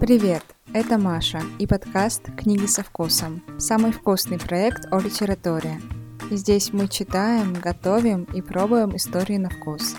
Привет, это Маша и подкаст «Книги со вкусом» – самый вкусный проект о литературе. Здесь мы читаем, готовим и пробуем истории на вкус.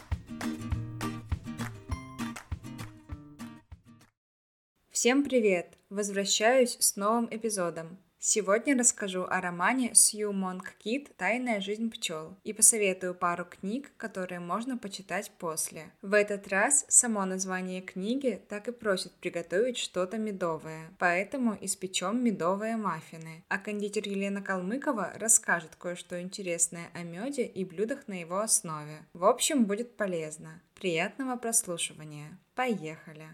Всем привет! Возвращаюсь с новым эпизодом. Сегодня расскажу о романе Сью Монг Кит «Тайная жизнь пчел» и посоветую пару книг, которые можно почитать после. В этот раз само название книги так и просит приготовить что-то медовое, поэтому испечем медовые маффины. А кондитер Елена Калмыкова расскажет кое-что интересное о меде и блюдах на его основе. В общем, будет полезно. Приятного прослушивания. Поехали!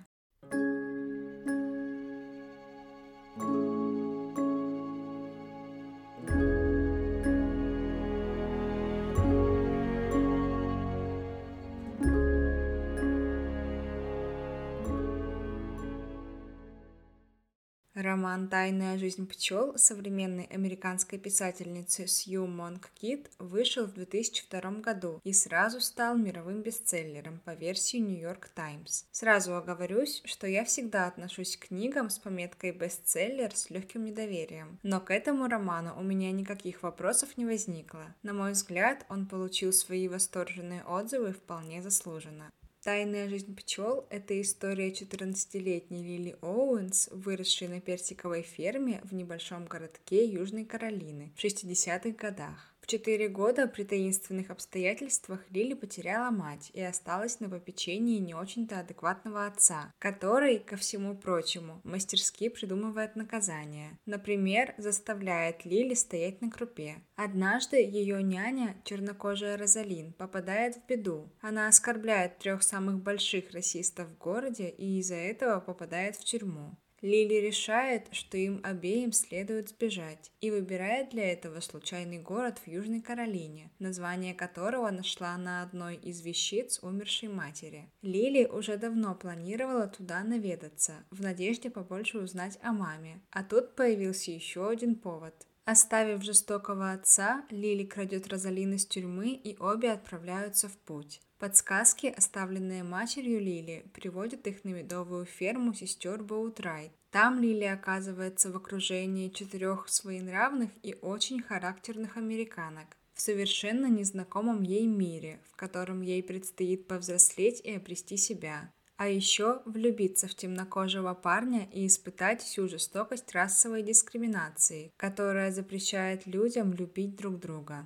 Роман «Тайная жизнь пчел» современной американской писательницы Сью Монг Кит вышел в 2002 году и сразу стал мировым бестселлером по версии New York Times. Сразу оговорюсь, что я всегда отношусь к книгам с пометкой «бестселлер» с легким недоверием, но к этому роману у меня никаких вопросов не возникло. На мой взгляд, он получил свои восторженные отзывы вполне заслуженно. Тайная жизнь пчел – это история 14-летней Лили Оуэнс, выросшей на персиковой ферме в небольшом городке Южной Каролины в 60-х годах четыре года при таинственных обстоятельствах Лили потеряла мать и осталась на попечении не очень-то адекватного отца, который, ко всему прочему, мастерски придумывает наказания. Например, заставляет Лили стоять на крупе. Однажды ее няня, чернокожая Розалин, попадает в беду. Она оскорбляет трех самых больших расистов в городе и из-за этого попадает в тюрьму. Лили решает, что им обеим следует сбежать, и выбирает для этого случайный город в Южной Каролине, название которого нашла на одной из вещиц умершей матери. Лили уже давно планировала туда наведаться, в надежде побольше узнать о маме, а тут появился еще один повод. Оставив жестокого отца, Лили крадет Розалин из тюрьмы и обе отправляются в путь. Подсказки, оставленные матерью Лили, приводят их на медовую ферму сестер Боутрайт. Там Лили оказывается в окружении четырех своенравных и очень характерных американок в совершенно незнакомом ей мире, в котором ей предстоит повзрослеть и обрести себя. А еще влюбиться в темнокожего парня и испытать всю жестокость расовой дискриминации, которая запрещает людям любить друг друга.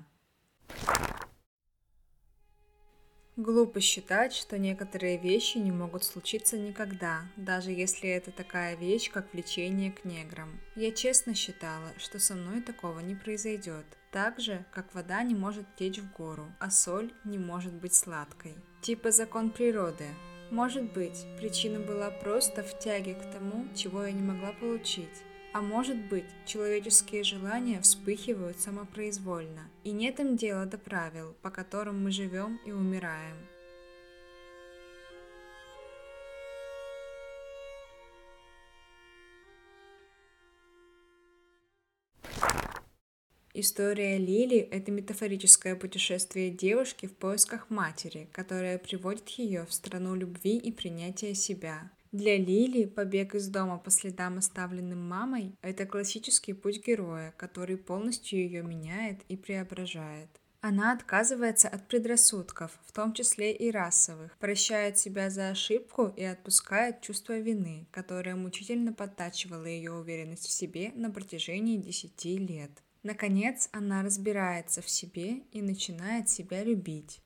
Глупо считать, что некоторые вещи не могут случиться никогда, даже если это такая вещь, как влечение к неграм. Я честно считала, что со мной такого не произойдет. Так же, как вода не может течь в гору, а соль не может быть сладкой. Типа закон природы. Может быть, причина была просто в тяге к тому, чего я не могла получить. А может быть, человеческие желания вспыхивают самопроизвольно, и нет им дела до правил, по которым мы живем и умираем. История Лили – это метафорическое путешествие девушки в поисках матери, которая приводит ее в страну любви и принятия себя. Для Лили побег из дома по следам, оставленным мамой, это классический путь героя, который полностью ее меняет и преображает. Она отказывается от предрассудков, в том числе и расовых, прощает себя за ошибку и отпускает чувство вины, которое мучительно подтачивало ее уверенность в себе на протяжении десяти лет. Наконец, она разбирается в себе и начинает себя любить.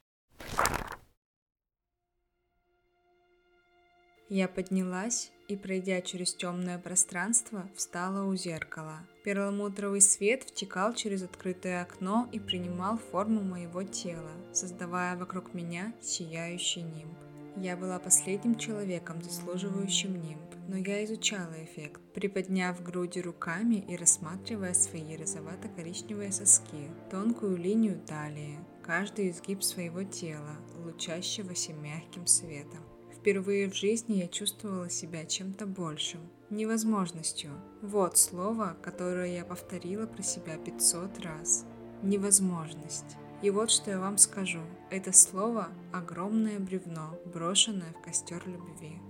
Я поднялась и, пройдя через темное пространство, встала у зеркала. Перламутровый свет втекал через открытое окно и принимал форму моего тела, создавая вокруг меня сияющий нимб. Я была последним человеком, заслуживающим нимб, но я изучала эффект, приподняв груди руками и рассматривая свои розовато-коричневые соски, тонкую линию талии, каждый изгиб своего тела, лучащегося мягким светом. Впервые в жизни я чувствовала себя чем-то большим, невозможностью. Вот слово, которое я повторила про себя 500 раз. Невозможность. И вот что я вам скажу. Это слово – огромное бревно, брошенное в костер любви.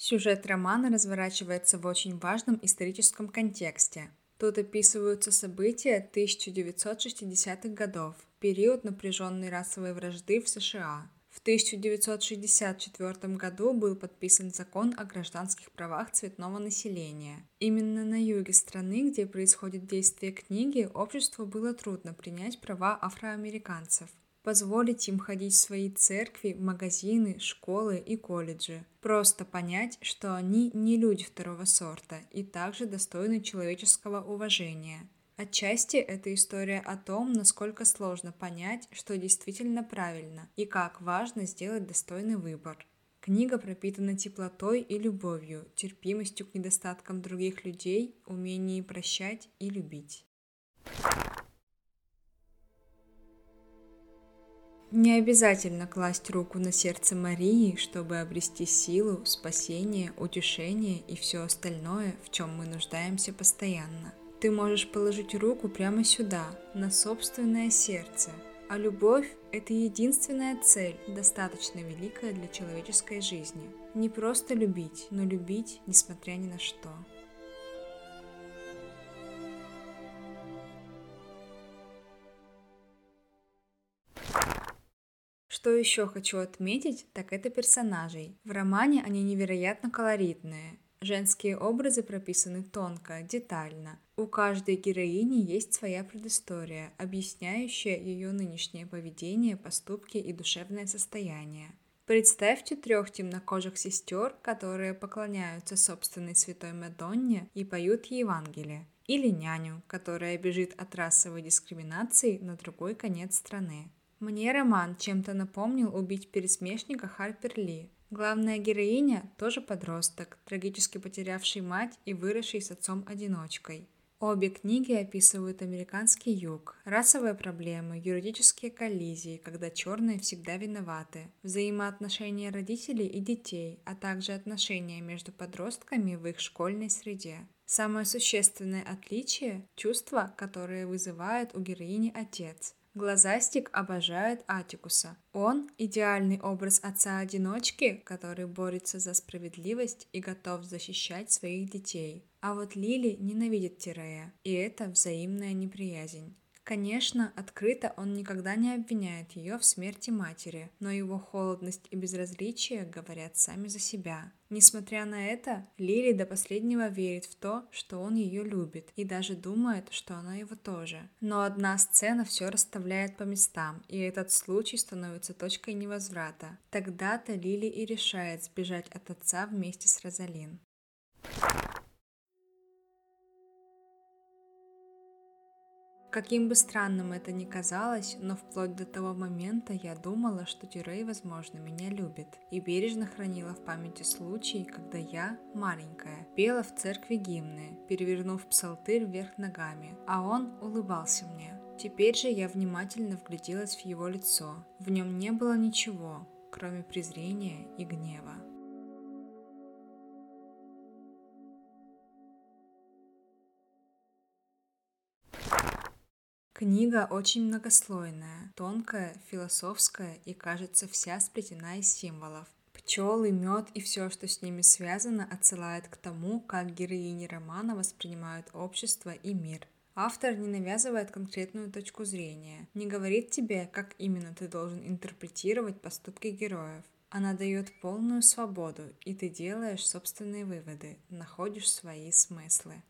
Сюжет романа разворачивается в очень важном историческом контексте. Тут описываются события 1960-х годов, период напряженной расовой вражды в США. В 1964 году был подписан закон о гражданских правах цветного населения. Именно на юге страны, где происходит действие книги, обществу было трудно принять права афроамериканцев позволить им ходить в свои церкви, магазины, школы и колледжи. Просто понять, что они не люди второго сорта и также достойны человеческого уважения. Отчасти это история о том, насколько сложно понять, что действительно правильно, и как важно сделать достойный выбор. Книга пропитана теплотой и любовью, терпимостью к недостаткам других людей, умением прощать и любить. Не обязательно класть руку на сердце Марии, чтобы обрести силу, спасение, утешение и все остальное, в чем мы нуждаемся постоянно. Ты можешь положить руку прямо сюда, на собственное сердце. А любовь – это единственная цель, достаточно великая для человеческой жизни. Не просто любить, но любить, несмотря ни на что. Что еще хочу отметить, так это персонажей. В романе они невероятно колоритные. Женские образы прописаны тонко, детально. У каждой героини есть своя предыстория, объясняющая ее нынешнее поведение, поступки и душевное состояние. Представьте трех темнокожих сестер, которые поклоняются собственной святой Мадонне и поют Евангелие. Или няню, которая бежит от расовой дискриминации на другой конец страны. Мне роман чем-то напомнил убить пересмешника Харпер Ли, Главная героиня тоже подросток, трагически потерявший мать и выросший с отцом-одиночкой. Обе книги описывают американский юг, расовые проблемы, юридические коллизии, когда черные всегда виноваты, взаимоотношения родителей и детей, а также отношения между подростками в их школьной среде. Самое существенное отличие – чувства, которые вызывает у героини отец. Глазастик обожает Атикуса. Он – идеальный образ отца-одиночки, который борется за справедливость и готов защищать своих детей. А вот Лили ненавидит Тирея, и это взаимная неприязнь. Конечно, открыто он никогда не обвиняет ее в смерти матери, но его холодность и безразличие говорят сами за себя. Несмотря на это, Лили до последнего верит в то, что он ее любит, и даже думает, что она его тоже. Но одна сцена все расставляет по местам, и этот случай становится точкой невозврата. Тогда-то Лили и решает сбежать от отца вместе с Розалин. Каким бы странным это ни казалось, но вплоть до того момента я думала, что Тюрей, возможно, меня любит, и бережно хранила в памяти случай, когда я, маленькая, пела в церкви гимны, перевернув псалтырь вверх ногами, а он улыбался мне. Теперь же я внимательно вгляделась в его лицо. В нем не было ничего, кроме презрения и гнева. Книга очень многослойная, тонкая, философская и, кажется, вся сплетена из символов. Пчелы, мед и все, что с ними связано, отсылает к тому, как героини романа воспринимают общество и мир. Автор не навязывает конкретную точку зрения, не говорит тебе, как именно ты должен интерпретировать поступки героев. Она дает полную свободу, и ты делаешь собственные выводы, находишь свои смыслы.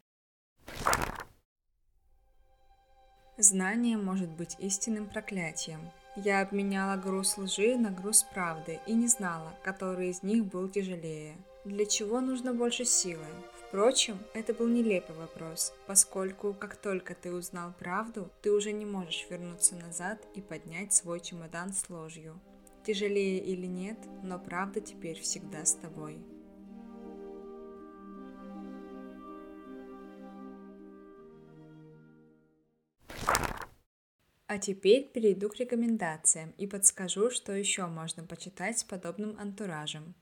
Знание может быть истинным проклятием. Я обменяла груз лжи на груз правды и не знала, который из них был тяжелее. Для чего нужно больше силы? Впрочем, это был нелепый вопрос, поскольку как только ты узнал правду, ты уже не можешь вернуться назад и поднять свой чемодан с ложью. Тяжелее или нет, но правда теперь всегда с тобой. А теперь перейду к рекомендациям и подскажу, что еще можно почитать с подобным антуражем.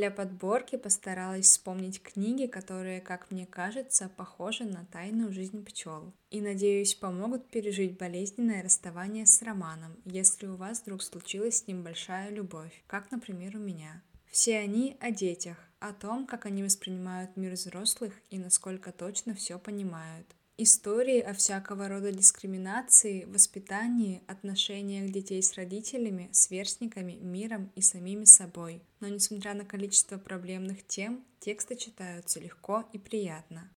Для подборки постаралась вспомнить книги, которые, как мне кажется, похожи на тайную жизнь пчел. И, надеюсь, помогут пережить болезненное расставание с романом, если у вас вдруг случилась с ним большая любовь, как, например, у меня. Все они о детях, о том, как они воспринимают мир взрослых и насколько точно все понимают. Истории о всякого рода дискриминации, воспитании, отношениях детей с родителями, сверстниками, миром и самими собой. Но несмотря на количество проблемных тем, тексты читаются легко и приятно.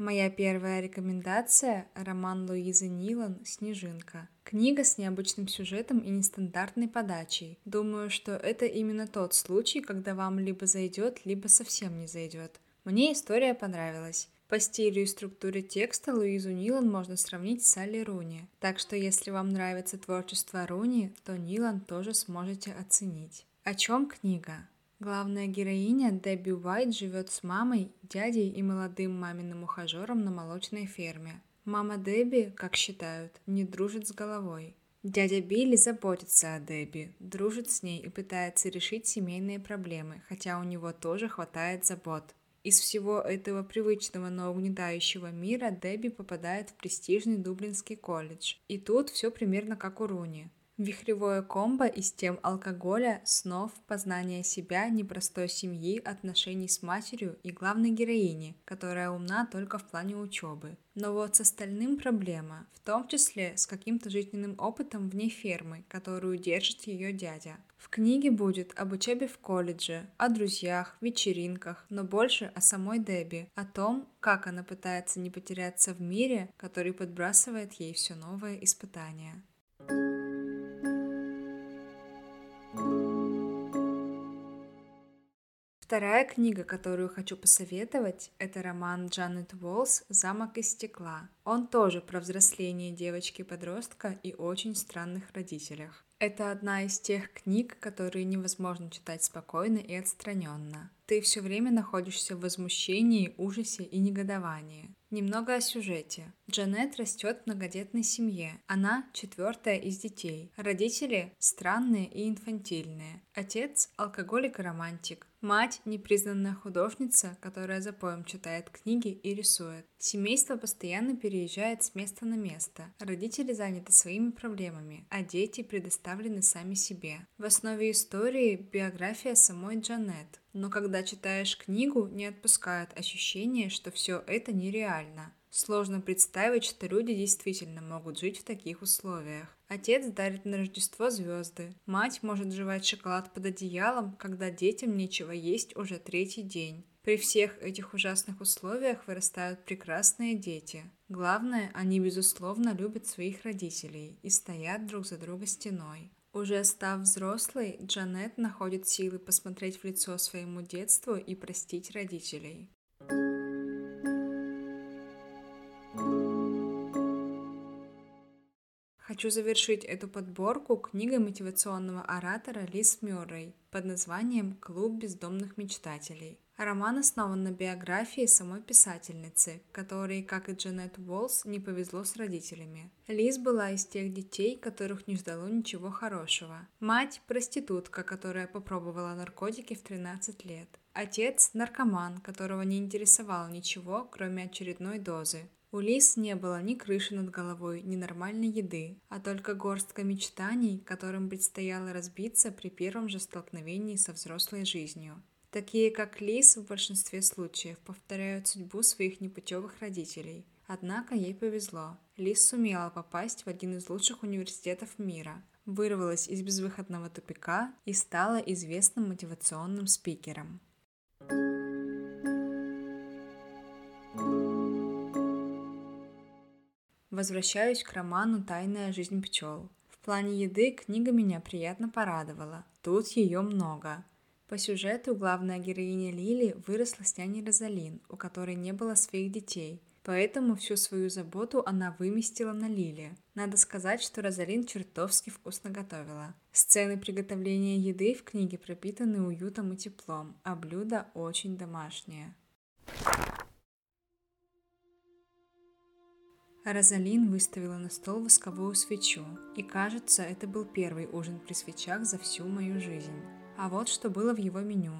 Моя первая рекомендация – роман Луизы Нилан «Снежинка». Книга с необычным сюжетом и нестандартной подачей. Думаю, что это именно тот случай, когда вам либо зайдет, либо совсем не зайдет. Мне история понравилась. По стилю и структуре текста Луизу Нилан можно сравнить с Салли Руни. Так что если вам нравится творчество Руни, то Нилан тоже сможете оценить. О чем книга? Главная героиня Дебби Уайт живет с мамой, дядей и молодым маминым ухажером на молочной ферме. Мама Дебби, как считают, не дружит с головой. Дядя Билли заботится о Дебби, дружит с ней и пытается решить семейные проблемы, хотя у него тоже хватает забот. Из всего этого привычного, но угнетающего мира Дебби попадает в престижный Дублинский колледж. И тут все примерно как у Руни. Вихревое комбо из тем алкоголя, снов, познания себя, непростой семьи, отношений с матерью и главной героини, которая умна только в плане учебы. Но вот с остальным проблема, в том числе с каким-то жизненным опытом вне фермы, которую держит ее дядя. В книге будет об учебе в колледже, о друзьях, вечеринках, но больше о самой Дебби, о том, как она пытается не потеряться в мире, который подбрасывает ей все новые испытания. Вторая книга, которую хочу посоветовать, это роман Джанет Уолс «Замок из стекла». Он тоже про взросление девочки-подростка и очень странных родителях. Это одна из тех книг, которые невозможно читать спокойно и отстраненно. Ты все время находишься в возмущении, ужасе и негодовании. Немного о сюжете. Джанет растет в многодетной семье. Она четвертая из детей. Родители странные и инфантильные. Отец – алкоголик и романтик. Мать – непризнанная художница, которая за поем читает книги и рисует. Семейство постоянно переезжает с места на место. Родители заняты своими проблемами, а дети предоставлены сами себе. В основе истории – биография самой Джанет, но когда читаешь книгу, не отпускает ощущение, что все это нереально. Сложно представить, что люди действительно могут жить в таких условиях. Отец дарит на Рождество звезды. Мать может жевать шоколад под одеялом, когда детям нечего есть уже третий день. При всех этих ужасных условиях вырастают прекрасные дети. Главное, они безусловно любят своих родителей и стоят друг за друга стеной. Уже став взрослой, Джанет находит силы посмотреть в лицо своему детству и простить родителей. Хочу завершить эту подборку книгой мотивационного оратора Лиз Мюррей под названием «Клуб бездомных мечтателей». Роман основан на биографии самой писательницы, которой, как и Джанет Уолс, не повезло с родителями. Лиз была из тех детей, которых не ждало ничего хорошего. Мать – проститутка, которая попробовала наркотики в 13 лет. Отец – наркоман, которого не интересовало ничего, кроме очередной дозы. У Лиз не было ни крыши над головой, ни нормальной еды, а только горстка мечтаний, которым предстояло разбиться при первом же столкновении со взрослой жизнью. Такие, как Лиз, в большинстве случаев повторяют судьбу своих непутевых родителей. Однако ей повезло. Лиз сумела попасть в один из лучших университетов мира, вырвалась из безвыходного тупика и стала известным мотивационным спикером. Возвращаюсь к роману «Тайная жизнь пчел». В плане еды книга меня приятно порадовала. Тут ее много. По сюжету главная героиня Лили выросла с няней Розалин, у которой не было своих детей, поэтому всю свою заботу она выместила на Лили. Надо сказать, что Розалин чертовски вкусно готовила. Сцены приготовления еды в книге пропитаны уютом и теплом, а блюда очень домашние. Розалин выставила на стол восковую свечу, и кажется, это был первый ужин при свечах за всю мою жизнь. А вот что было в его меню.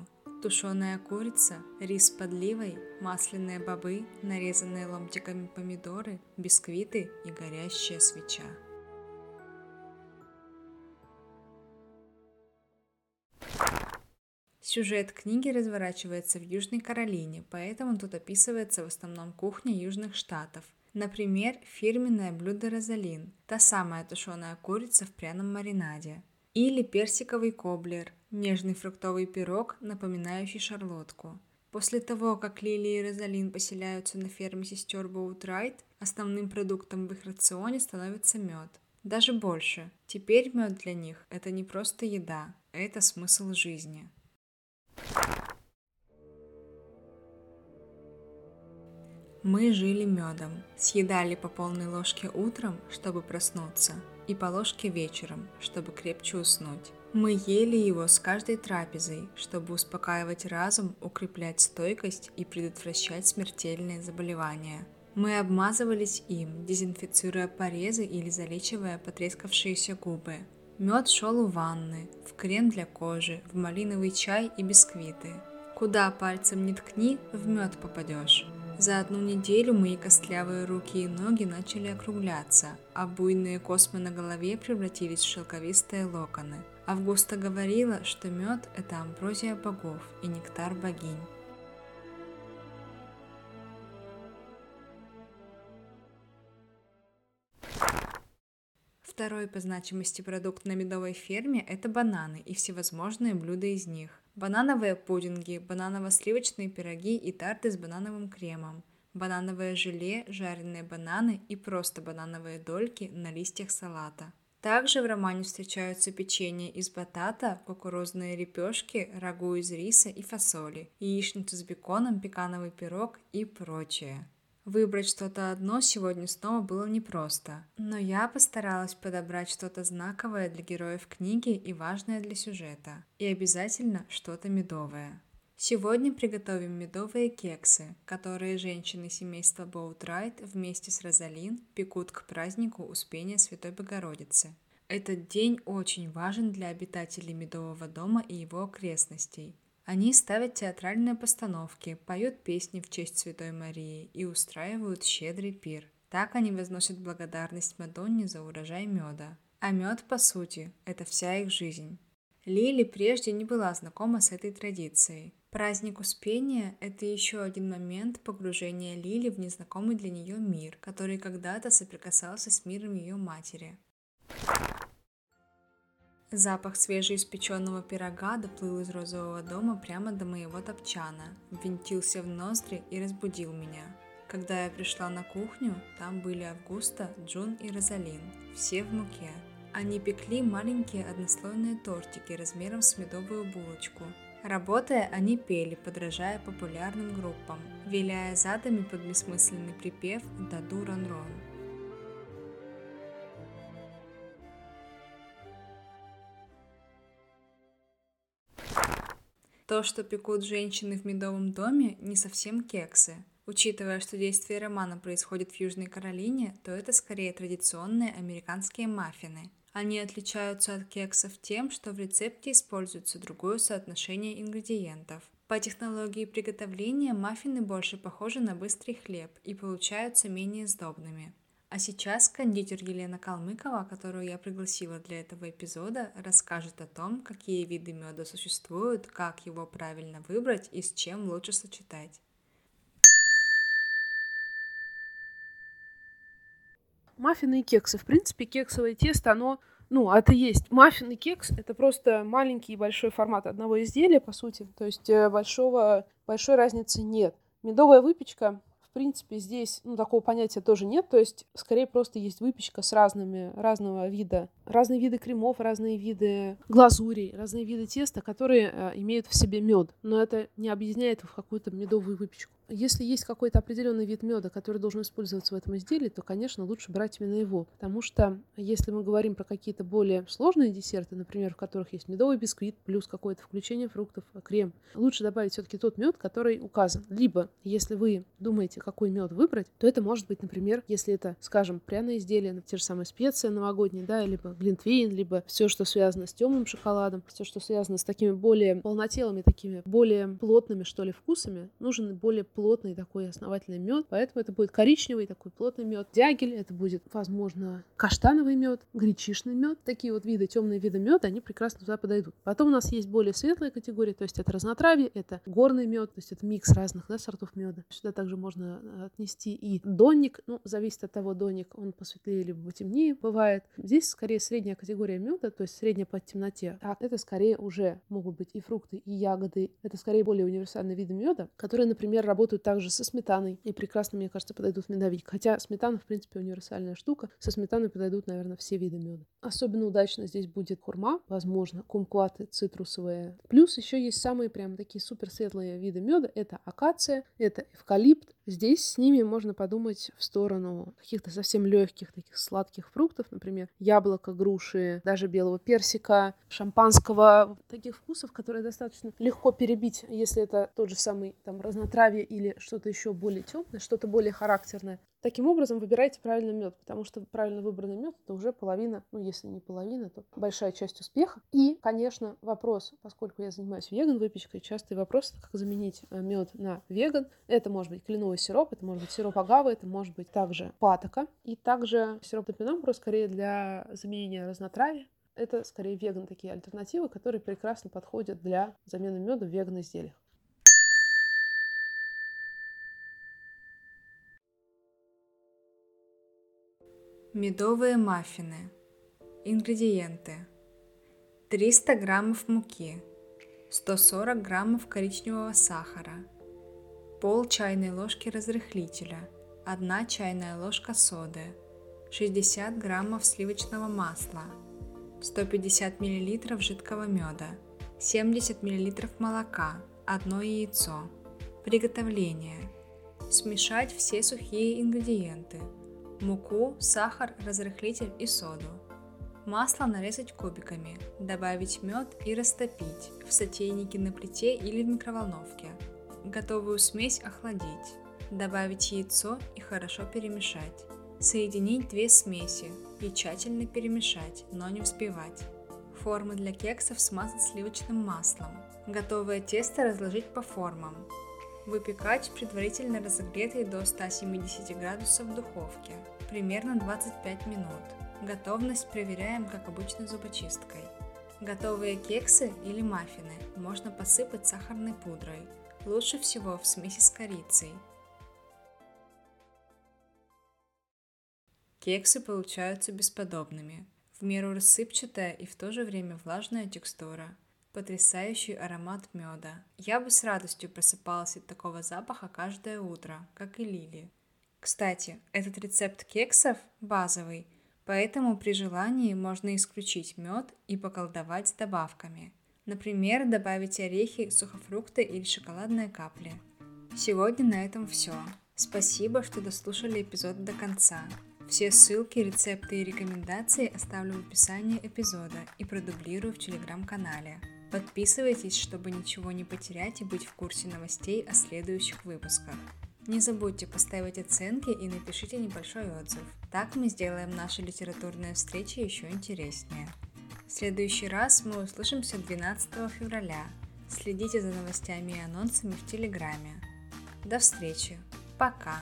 Тушеная курица, рис с подливой, масляные бобы, нарезанные ломтиками помидоры, бисквиты и горящая свеча. Сюжет книги разворачивается в Южной Каролине, поэтому тут описывается в основном кухня Южных Штатов. Например, фирменное блюдо Розалин, та самая тушеная курица в пряном маринаде. Или персиковый коблер, нежный фруктовый пирог, напоминающий шарлотку. После того, как Лили и Розалин поселяются на ферме сестер Боутрайт, основным продуктом в их рационе становится мед. Даже больше. Теперь мед для них – это не просто еда, это смысл жизни. Мы жили медом, съедали по полной ложке утром, чтобы проснуться, и по ложке вечером, чтобы крепче уснуть. Мы ели его с каждой трапезой, чтобы успокаивать разум, укреплять стойкость и предотвращать смертельные заболевания. Мы обмазывались им, дезинфицируя порезы или залечивая потрескавшиеся губы. Мед шел в ванны, в крем для кожи, в малиновый чай и бисквиты. Куда пальцем не ткни, в мед попадешь. За одну неделю мои костлявые руки и ноги начали округляться, а буйные космы на голове превратились в шелковистые локоны. Августа говорила, что мед – это амброзия богов и нектар богинь. Второй по значимости продукт на медовой ферме – это бананы и всевозможные блюда из них. Банановые пудинги, бананово-сливочные пироги и тарты с банановым кремом, банановое желе, жареные бананы и просто банановые дольки на листьях салата. Также в романе встречаются печенье из батата, кукурузные лепешки, рагу из риса и фасоли, яичницу с беконом, пекановый пирог и прочее. Выбрать что-то одно сегодня снова было непросто, но я постаралась подобрать что-то знаковое для героев книги и важное для сюжета, и обязательно что-то медовое. Сегодня приготовим медовые кексы, которые женщины семейства Боутрайт вместе с Розалин пекут к празднику Успения Святой Богородицы. Этот день очень важен для обитателей Медового дома и его окрестностей – они ставят театральные постановки, поют песни в честь Святой Марии и устраивают щедрый пир. Так они возносят благодарность Мадонне за урожай меда. А мед, по сути, это вся их жизнь. Лили прежде не была знакома с этой традицией. Праздник Успения – это еще один момент погружения Лили в незнакомый для нее мир, который когда-то соприкасался с миром ее матери. Запах свежеиспеченного пирога доплыл из розового дома прямо до моего топчана, ввинтился в ноздри и разбудил меня. Когда я пришла на кухню, там были Августа, Джун и Розалин, все в муке. Они пекли маленькие однослойные тортики размером с медовую булочку. Работая, они пели, подражая популярным группам, виляя задами под бессмысленный припев «Даду рон-рон». То, что пекут женщины в медовом доме, не совсем кексы. Учитывая, что действие романа происходит в Южной Каролине, то это скорее традиционные американские маффины. Они отличаются от кексов тем, что в рецепте используется другое соотношение ингредиентов. По технологии приготовления маффины больше похожи на быстрый хлеб и получаются менее сдобными. А сейчас кондитер Елена Калмыкова, которую я пригласила для этого эпизода, расскажет о том, какие виды меда существуют, как его правильно выбрать и с чем лучше сочетать. Маффины и кексы. В принципе, кексовое тесто, оно ну, это есть. Маффин и кекс — это просто маленький и большой формат одного изделия, по сути. То есть э, большого, большой разницы нет. Медовая выпечка в принципе, здесь ну, такого понятия тоже нет, то есть скорее просто есть выпечка с разными, разного вида, разные виды кремов, разные виды глазурей, разные виды теста, которые э, имеют в себе мед, но это не объединяет в какую-то медовую выпечку. Если есть какой-то определенный вид меда, который должен использоваться в этом изделии, то, конечно, лучше брать именно его. Потому что если мы говорим про какие-то более сложные десерты, например, в которых есть медовый бисквит плюс какое-то включение фруктов, крем, лучше добавить все-таки тот мед, который указан. Либо, если вы думаете, какой мед выбрать, то это может быть, например, если это, скажем, пряное изделие, те же самые специи новогодние, да, либо глинтвейн, либо все, что связано с темным шоколадом, все, что связано с такими более полнотелыми, такими более плотными, что ли, вкусами, нужен более плотный такой основательный мед, поэтому это будет коричневый такой плотный мед. Дягель, это будет, возможно, каштановый мед, гречишный мед. Такие вот виды, темные виды меда, они прекрасно туда подойдут. Потом у нас есть более светлая категория, то есть это разнотравие, это горный мед, то есть это микс разных да, сортов меда. Сюда также можно э, отнести и донник, ну, зависит от того, донник, он посветлее либо потемнее бывает. Здесь скорее средняя категория меда, то есть средняя по темноте. А это скорее уже могут быть и фрукты, и ягоды. Это скорее более универсальные виды меда, которые, например, работают также со сметаной и прекрасно, мне кажется, подойдут медовик. Хотя сметана, в принципе, универсальная штука. Со сметаной подойдут, наверное, все виды меда. Особенно удачно здесь будет хурма, возможно, кумкваты цитрусовые. Плюс еще есть самые прям такие супер светлые виды меда. Это акация, это эвкалипт. Здесь с ними можно подумать в сторону каких-то совсем легких таких сладких фруктов, например, яблоко, груши, даже белого персика, шампанского. Таких вкусов, которые достаточно легко перебить, если это тот же самый там разнотравие или что-то еще более темное, что-то более характерное. Таким образом, выбирайте правильный мед, потому что правильно выбранный мед это уже половина, ну если не половина, то большая часть успеха. И, конечно, вопрос, поскольку я занимаюсь веган выпечкой, частый вопрос, как заменить э, мед на веган. Это может быть кленовый сироп, это может быть сироп агавы, это может быть также патока и также сироп топинамбура скорее для заменения разнотравия. Это скорее веган такие альтернативы, которые прекрасно подходят для замены меда в веган изделиях. Медовые маффины. Ингредиенты. 300 граммов муки, 140 граммов коричневого сахара, пол чайной ложки разрыхлителя, 1 чайная ложка соды, 60 граммов сливочного масла, 150 миллилитров жидкого меда, 70 миллилитров молока, одно яйцо. Приготовление. Смешать все сухие ингредиенты – муку, сахар, разрыхлитель и соду. Масло нарезать кубиками, добавить мед и растопить в сотейнике на плите или в микроволновке. Готовую смесь охладить. Добавить яйцо и хорошо перемешать. Соединить две смеси и тщательно перемешать, но не взбивать. Формы для кексов смазать сливочным маслом. Готовое тесто разложить по формам. Выпекать предварительно разогретой до 170 градусов в духовке. Примерно 25 минут. Готовность проверяем, как обычно, зубочисткой. Готовые кексы или маффины можно посыпать сахарной пудрой. Лучше всего в смеси с корицей. Кексы получаются бесподобными. В меру рассыпчатая и в то же время влажная текстура – потрясающий аромат меда. Я бы с радостью просыпалась от такого запаха каждое утро, как и Лили. Кстати, этот рецепт кексов базовый, поэтому при желании можно исключить мед и поколдовать с добавками. Например, добавить орехи, сухофрукты или шоколадные капли. Сегодня на этом все. Спасибо, что дослушали эпизод до конца. Все ссылки, рецепты и рекомендации оставлю в описании эпизода и продублирую в телеграм-канале. Подписывайтесь, чтобы ничего не потерять и быть в курсе новостей о следующих выпусках. Не забудьте поставить оценки и напишите небольшой отзыв. Так мы сделаем наши литературные встречи еще интереснее. В следующий раз мы услышимся 12 февраля. Следите за новостями и анонсами в Телеграме. До встречи. Пока.